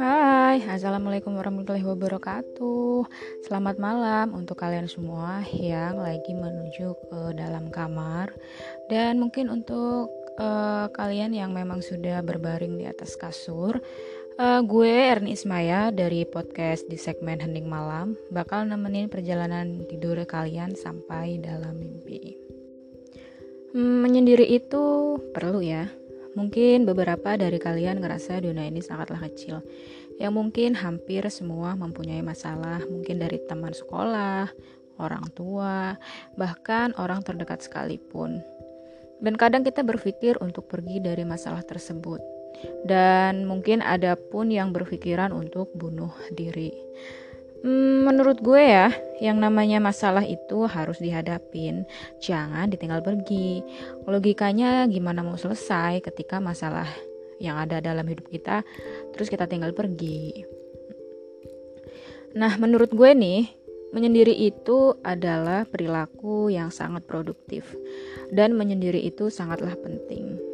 Hai, Assalamualaikum warahmatullahi wabarakatuh. Selamat malam untuk kalian semua yang lagi menuju ke dalam kamar. Dan mungkin untuk uh, kalian yang memang sudah berbaring di atas kasur uh, Gue Erni Ismaya dari podcast di segmen Hening Malam Bakal nemenin perjalanan tidur kalian sampai dalam mimpi hmm, Menyendiri itu perlu ya Mungkin beberapa dari kalian ngerasa dunia ini sangatlah kecil yang mungkin hampir semua mempunyai masalah, mungkin dari teman sekolah, orang tua, bahkan orang terdekat sekalipun. Dan kadang kita berpikir untuk pergi dari masalah tersebut. Dan mungkin ada pun yang berpikiran untuk bunuh diri. Hmm, menurut gue ya, yang namanya masalah itu harus dihadapin, jangan ditinggal pergi. Logikanya gimana mau selesai ketika masalah yang ada dalam hidup kita terus kita tinggal pergi. Nah menurut gue nih menyendiri itu adalah perilaku yang sangat produktif. Dan menyendiri itu sangatlah penting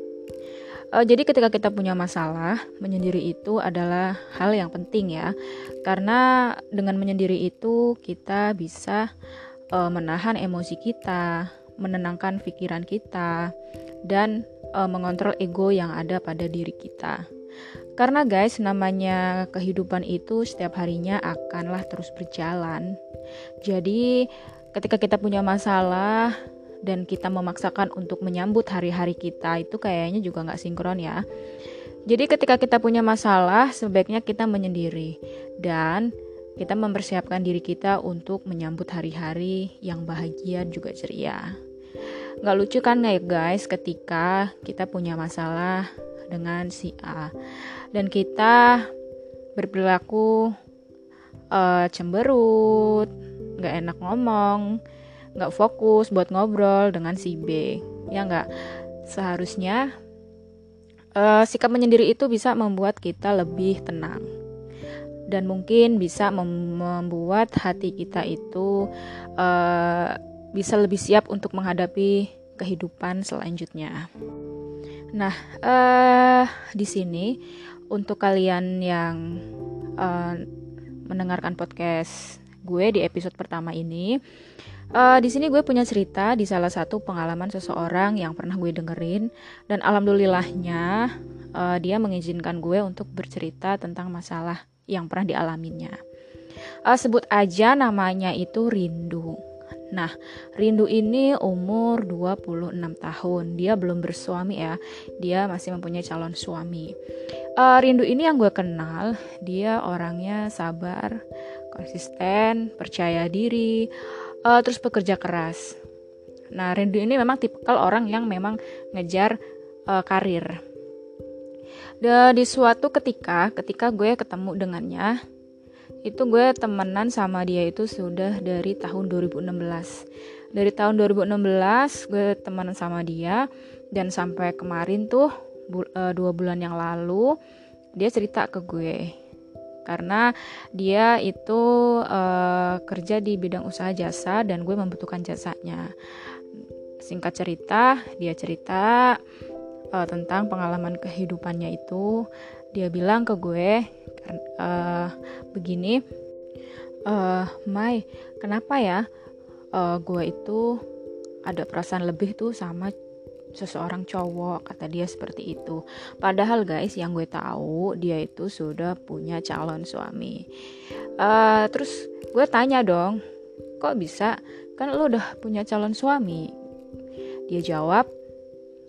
uh, jadi ketika kita punya masalah menyendiri itu adalah hal yang penting ya karena dengan menyendiri itu kita bisa uh, menahan emosi kita menenangkan pikiran kita dan uh, mengontrol ego yang ada pada diri kita. Karena guys, namanya kehidupan itu setiap harinya akanlah terus berjalan. Jadi, ketika kita punya masalah dan kita memaksakan untuk menyambut hari-hari kita itu kayaknya juga nggak sinkron ya. Jadi ketika kita punya masalah, sebaiknya kita menyendiri dan kita mempersiapkan diri kita untuk menyambut hari-hari yang bahagia juga ceria. Gak lucu kan ya guys ketika kita punya masalah dengan si A dan kita berperilaku uh, cemberut, gak enak ngomong, gak fokus buat ngobrol dengan si B. Ya nggak seharusnya uh, sikap menyendiri itu bisa membuat kita lebih tenang dan mungkin bisa mem membuat hati kita itu uh, bisa lebih siap untuk menghadapi kehidupan selanjutnya. Nah, uh, di sini untuk kalian yang uh, mendengarkan podcast gue di episode pertama ini, uh, di sini gue punya cerita di salah satu pengalaman seseorang yang pernah gue dengerin dan alhamdulillahnya uh, dia mengizinkan gue untuk bercerita tentang masalah yang pernah dialaminya. Uh, sebut aja namanya itu Rindu. Nah, Rindu ini umur 26 tahun. Dia belum bersuami ya. Dia masih mempunyai calon suami. Uh, Rindu ini yang gue kenal, dia orangnya sabar, konsisten, percaya diri, uh, terus bekerja keras. Nah, Rindu ini memang tipikal orang yang memang ngejar uh, karir. Dan di suatu ketika, ketika gue ketemu dengannya, itu gue temenan sama dia itu sudah dari tahun 2016 dari tahun 2016 gue temenan sama dia dan sampai kemarin tuh bu uh, dua bulan yang lalu dia cerita ke gue. Karena dia itu uh, kerja di bidang usaha jasa dan gue membutuhkan jasanya. Singkat cerita dia cerita uh, tentang pengalaman kehidupannya itu dia bilang ke gue uh, begini uh, Mai kenapa ya uh, gue itu ada perasaan lebih tuh sama seseorang cowok kata dia seperti itu. Padahal guys yang gue tahu dia itu sudah punya calon suami. Uh, terus gue tanya dong kok bisa? Kan lo udah punya calon suami. Dia jawab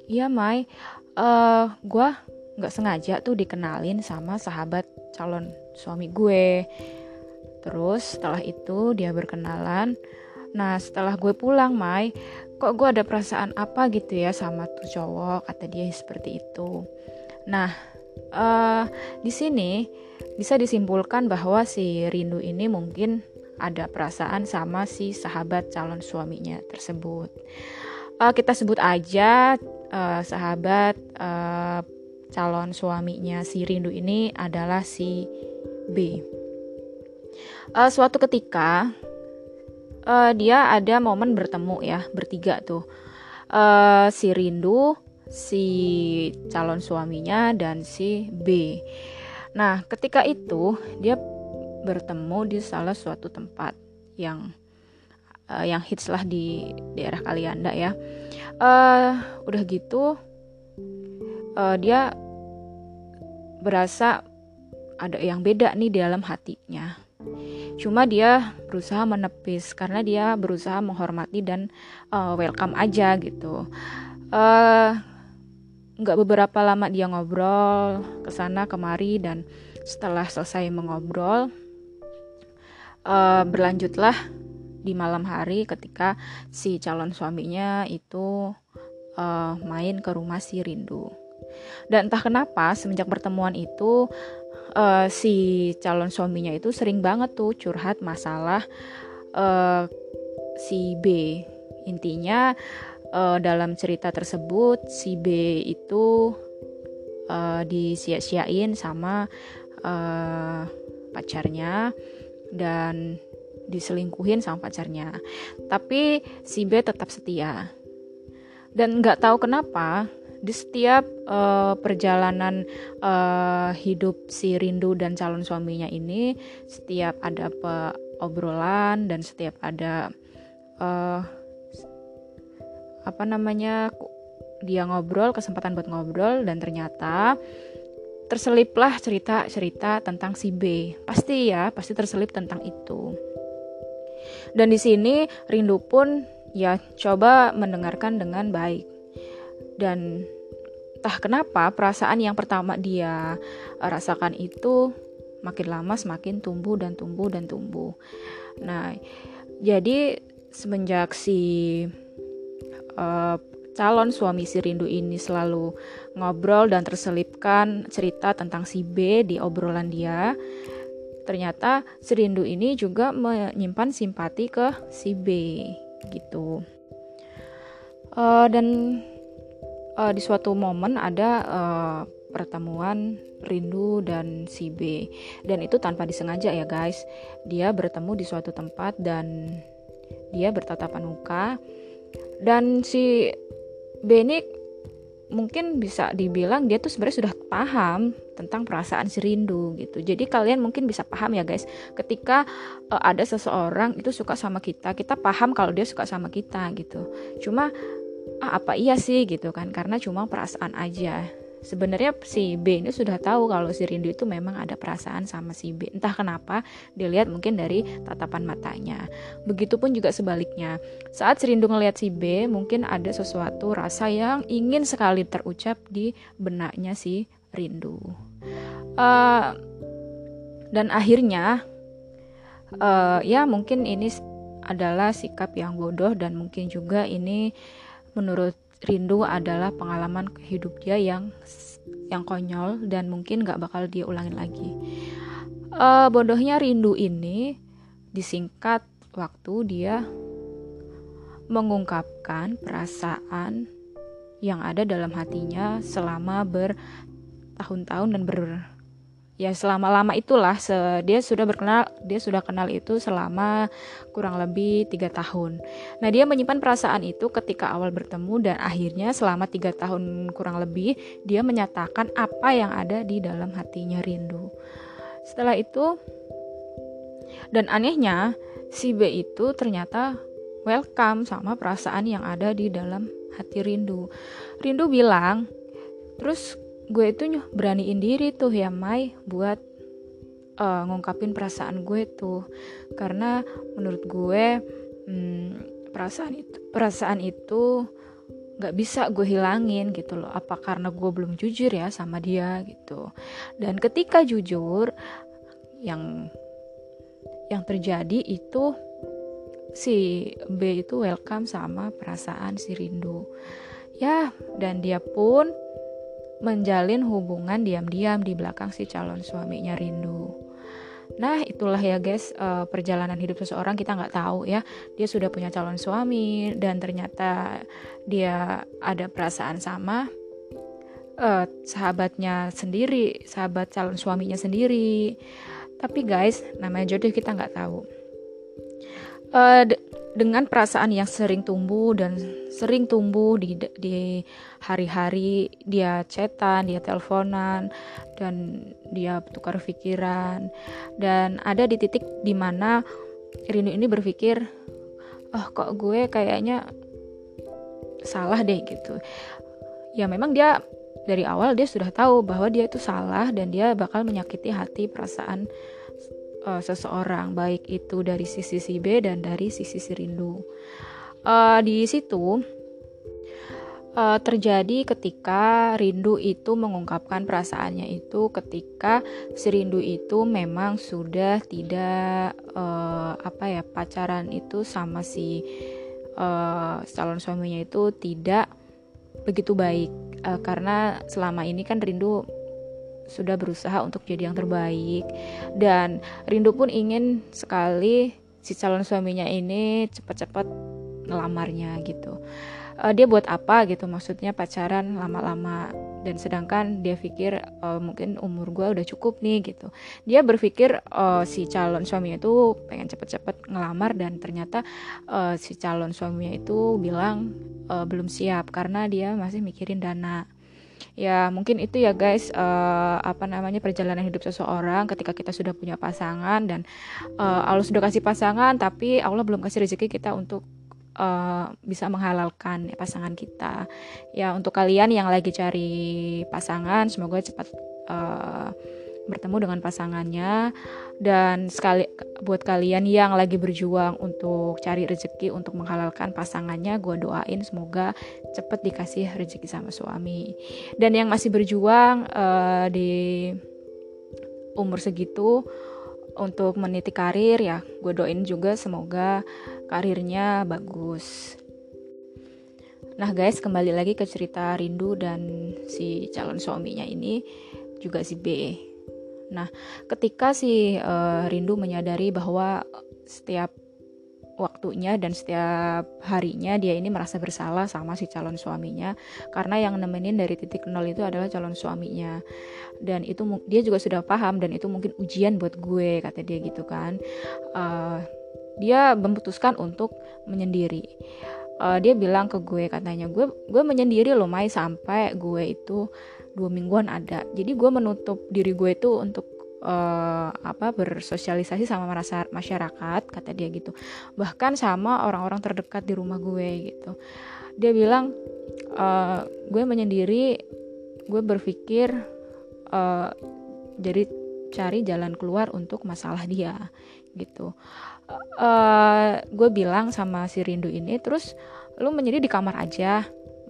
iya Mai uh, gue nggak sengaja tuh dikenalin sama sahabat calon suami gue. Terus setelah itu dia berkenalan. Nah setelah gue pulang Mai kok gue ada perasaan apa gitu ya sama tuh cowok? Kata dia seperti itu. Nah uh, di sini bisa disimpulkan bahwa si Rindu ini mungkin ada perasaan sama si sahabat calon suaminya tersebut. Uh, kita sebut aja uh, sahabat uh, calon suaminya si Rindu ini adalah si B. Uh, suatu ketika uh, dia ada momen bertemu ya bertiga tuh uh, si Rindu si calon suaminya dan si B. Nah, ketika itu dia bertemu di salah suatu tempat yang uh, yang hits lah di daerah Kalianda ya. Uh, udah gitu uh, dia berasa ada yang beda nih di dalam hatinya. Cuma dia berusaha menepis karena dia berusaha menghormati dan uh, welcome aja gitu. Uh, nggak beberapa lama dia ngobrol ke sana kemari dan setelah selesai mengobrol uh, berlanjutlah di malam hari ketika si calon suaminya itu uh, main ke rumah si Rindu. Dan entah kenapa semenjak pertemuan itu uh, si calon suaminya itu sering banget tuh curhat masalah uh, si B. Intinya uh, dalam cerita tersebut si B itu uh, disia-siain sama uh, pacarnya dan diselingkuhin sama pacarnya. Tapi si B tetap setia. Dan nggak tahu kenapa di setiap uh, perjalanan uh, hidup si Rindu dan calon suaminya ini, setiap ada obrolan dan setiap ada uh, apa namanya dia ngobrol kesempatan buat ngobrol dan ternyata terseliplah cerita-cerita tentang si B. Pasti ya pasti terselip tentang itu. Dan di sini Rindu pun ya coba mendengarkan dengan baik dan entah kenapa perasaan yang pertama dia rasakan itu makin lama semakin tumbuh dan tumbuh dan tumbuh nah jadi semenjak si uh, calon suami si Rindu ini selalu ngobrol dan terselipkan cerita tentang si B di obrolan dia. Ternyata si Rindu ini juga menyimpan simpati ke si B gitu. Uh, dan uh, di suatu momen ada uh, pertemuan Rindu dan si B dan itu tanpa disengaja ya guys. Dia bertemu di suatu tempat dan dia bertatapan muka dan si Benik mungkin bisa dibilang dia tuh sebenarnya sudah paham tentang perasaan si rindu gitu. Jadi kalian mungkin bisa paham ya guys, ketika uh, ada seseorang itu suka sama kita, kita paham kalau dia suka sama kita gitu. Cuma ah, apa iya sih gitu kan? Karena cuma perasaan aja sebenarnya si B ini sudah tahu kalau si Rindu itu memang ada perasaan sama si B. Entah kenapa dilihat mungkin dari tatapan matanya. Begitupun juga sebaliknya. Saat si Rindu ngelihat si B, mungkin ada sesuatu rasa yang ingin sekali terucap di benaknya si Rindu. Uh, dan akhirnya uh, ya mungkin ini adalah sikap yang bodoh dan mungkin juga ini menurut rindu adalah pengalaman hidup dia yang yang konyol dan mungkin gak bakal dia ulangin lagi. Uh, bodohnya rindu ini disingkat waktu dia mengungkapkan perasaan yang ada dalam hatinya selama bertahun-tahun dan ber ya selama lama itulah se dia sudah berkenal dia sudah kenal itu selama kurang lebih tiga tahun. Nah dia menyimpan perasaan itu ketika awal bertemu dan akhirnya selama tiga tahun kurang lebih dia menyatakan apa yang ada di dalam hatinya rindu. Setelah itu dan anehnya si B itu ternyata welcome sama perasaan yang ada di dalam hati rindu. Rindu bilang terus gue itu beraniin diri tuh ya Mai buat uh, ngungkapin perasaan gue tuh. Karena menurut gue hmm, perasaan itu perasaan itu nggak bisa gue hilangin gitu loh. Apa karena gue belum jujur ya sama dia gitu. Dan ketika jujur yang yang terjadi itu si B itu welcome sama perasaan si rindu. Ya dan dia pun menjalin hubungan diam-diam di belakang si calon suaminya rindu. Nah itulah ya guys uh, perjalanan hidup seseorang kita nggak tahu ya. Dia sudah punya calon suami dan ternyata dia ada perasaan sama uh, sahabatnya sendiri sahabat calon suaminya sendiri. Tapi guys namanya jodoh kita nggak tahu. Uh, dengan perasaan yang sering tumbuh dan sering tumbuh di di hari-hari dia chatan, dia teleponan dan dia tukar pikiran. Dan ada di titik di mana Rindu ini berpikir oh kok gue kayaknya salah deh gitu. Ya memang dia dari awal dia sudah tahu bahwa dia itu salah dan dia bakal menyakiti hati perasaan uh, seseorang baik itu dari sisi si B dan dari sisi si rindu. Uh, di situ uh, terjadi ketika rindu itu mengungkapkan perasaannya itu ketika si rindu itu memang sudah tidak uh, apa ya pacaran itu sama si uh, calon suaminya itu tidak begitu baik. Uh, karena selama ini kan rindu sudah berusaha untuk jadi yang terbaik dan Rindu pun ingin sekali si calon suaminya ini cepat-cepat ngelamarnya gitu. Uh, dia buat apa gitu maksudnya pacaran lama-lama dan sedangkan dia pikir uh, mungkin umur gue udah cukup nih gitu. Dia berpikir uh, si calon suaminya itu pengen cepet-cepet ngelamar dan ternyata uh, si calon suaminya itu bilang uh, belum siap karena dia masih mikirin dana ya mungkin itu ya guys uh, apa namanya perjalanan hidup seseorang ketika kita sudah punya pasangan dan uh, Allah sudah kasih pasangan tapi Allah belum kasih rezeki kita untuk uh, bisa menghalalkan ya, pasangan kita. Ya untuk kalian yang lagi cari pasangan semoga cepat uh, bertemu dengan pasangannya. Dan sekali buat kalian yang lagi berjuang untuk cari rezeki untuk menghalalkan pasangannya gue doain semoga cepet dikasih rezeki sama suami. Dan yang masih berjuang uh, di umur segitu untuk meniti karir ya gue doain juga semoga karirnya bagus. Nah guys kembali lagi ke cerita Rindu dan si calon suaminya ini juga si B Nah, ketika si uh, Rindu menyadari bahwa setiap waktunya dan setiap harinya dia ini merasa bersalah sama si calon suaminya karena yang nemenin dari titik nol itu adalah calon suaminya. Dan itu dia juga sudah paham dan itu mungkin ujian buat gue kata dia gitu kan. Uh, dia memutuskan untuk menyendiri. Uh, dia bilang ke gue katanya gue gue menyendiri loh Mai sampai gue itu dua mingguan ada. Jadi gue menutup diri gue itu untuk uh, apa bersosialisasi sama masyarakat kata dia gitu. Bahkan sama orang-orang terdekat di rumah gue gitu. Dia bilang uh, gue menyendiri gue berpikir uh, jadi cari jalan keluar untuk masalah dia gitu. Uh, gue bilang sama si Rindu ini terus lu menyendiri di kamar aja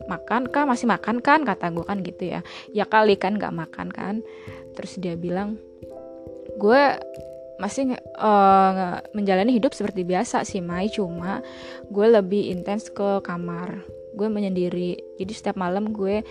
makan kah? Masih makan kan? Kata gue kan gitu ya. Ya kali kan nggak makan kan. Terus dia bilang gue masih uh, menjalani hidup seperti biasa sih Mai. Cuma gue lebih intens ke kamar gue menyendiri. Jadi setiap malam gue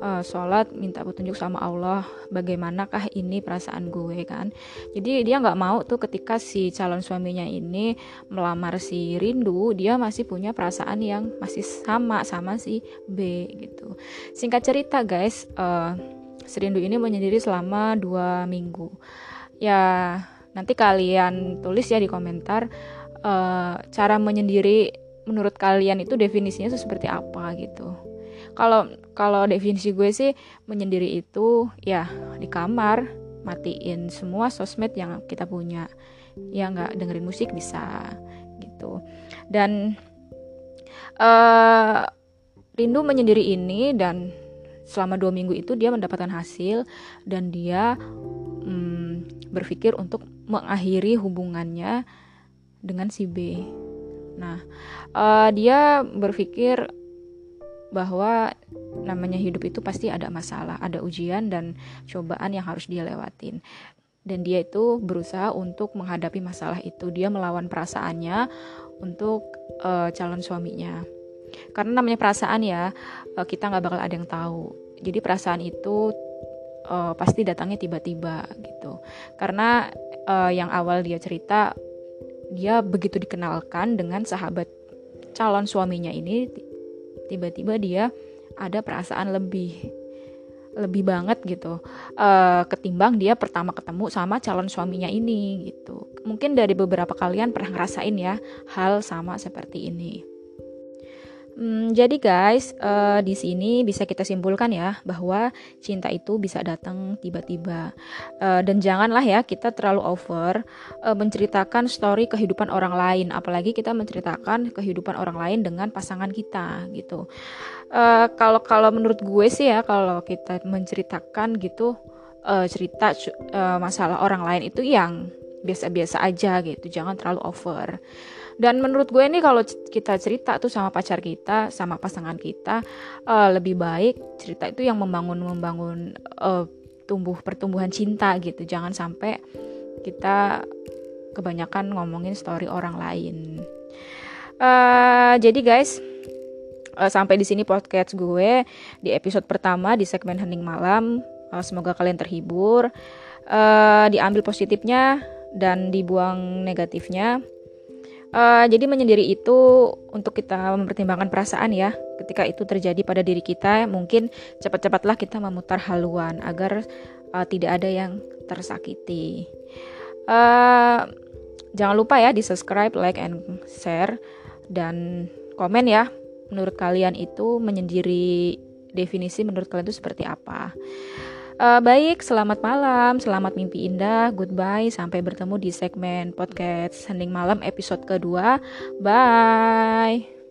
uh, sholat minta petunjuk sama Allah bagaimanakah ini perasaan gue kan? Jadi dia nggak mau tuh ketika si calon suaminya ini melamar si Rindu dia masih punya perasaan yang masih sama sama si B gitu. Singkat cerita guys uh, si Rindu ini menyendiri selama dua minggu. Ya nanti kalian tulis ya di komentar uh, cara menyendiri menurut kalian itu definisinya itu seperti apa gitu? Kalau kalau definisi gue sih menyendiri itu ya di kamar matiin semua sosmed yang kita punya. Ya nggak dengerin musik bisa gitu. Dan uh, rindu menyendiri ini dan selama dua minggu itu dia mendapatkan hasil dan dia um, berpikir untuk mengakhiri hubungannya dengan si B Nah, uh, dia berpikir bahwa namanya hidup itu pasti ada masalah, ada ujian dan cobaan yang harus dia lewatin. Dan dia itu berusaha untuk menghadapi masalah itu. Dia melawan perasaannya untuk uh, calon suaminya. Karena namanya perasaan ya, uh, kita nggak bakal ada yang tahu. Jadi perasaan itu uh, pasti datangnya tiba-tiba gitu. Karena uh, yang awal dia cerita dia begitu dikenalkan dengan sahabat calon suaminya ini tiba-tiba dia ada perasaan lebih lebih banget gitu uh, ketimbang dia pertama ketemu sama calon suaminya ini gitu. Mungkin dari beberapa kalian pernah ngerasain ya hal sama seperti ini Hmm, jadi guys, uh, di sini bisa kita simpulkan ya bahwa cinta itu bisa datang tiba-tiba uh, dan janganlah ya kita terlalu over uh, menceritakan story kehidupan orang lain, apalagi kita menceritakan kehidupan orang lain dengan pasangan kita gitu. Uh, kalau menurut gue sih ya kalau kita menceritakan gitu uh, cerita uh, masalah orang lain itu yang biasa-biasa aja gitu, jangan terlalu over. Dan menurut gue ini kalau kita cerita tuh sama pacar kita, sama pasangan kita, uh, lebih baik cerita itu yang membangun membangun uh, tumbuh pertumbuhan cinta gitu. Jangan sampai kita kebanyakan ngomongin story orang lain. Uh, jadi guys, uh, sampai di sini podcast gue di episode pertama di segmen hening malam. Uh, semoga kalian terhibur, uh, diambil positifnya dan dibuang negatifnya. Uh, jadi menyendiri itu untuk kita mempertimbangkan perasaan ya. Ketika itu terjadi pada diri kita, mungkin cepat-cepatlah kita memutar haluan agar uh, tidak ada yang tersakiti. Uh, jangan lupa ya di subscribe, like, and share dan komen ya. Menurut kalian itu menyendiri definisi menurut kalian itu seperti apa? Uh, baik, selamat malam, selamat mimpi indah, goodbye, sampai bertemu di segmen podcast Hening Malam episode kedua. Bye.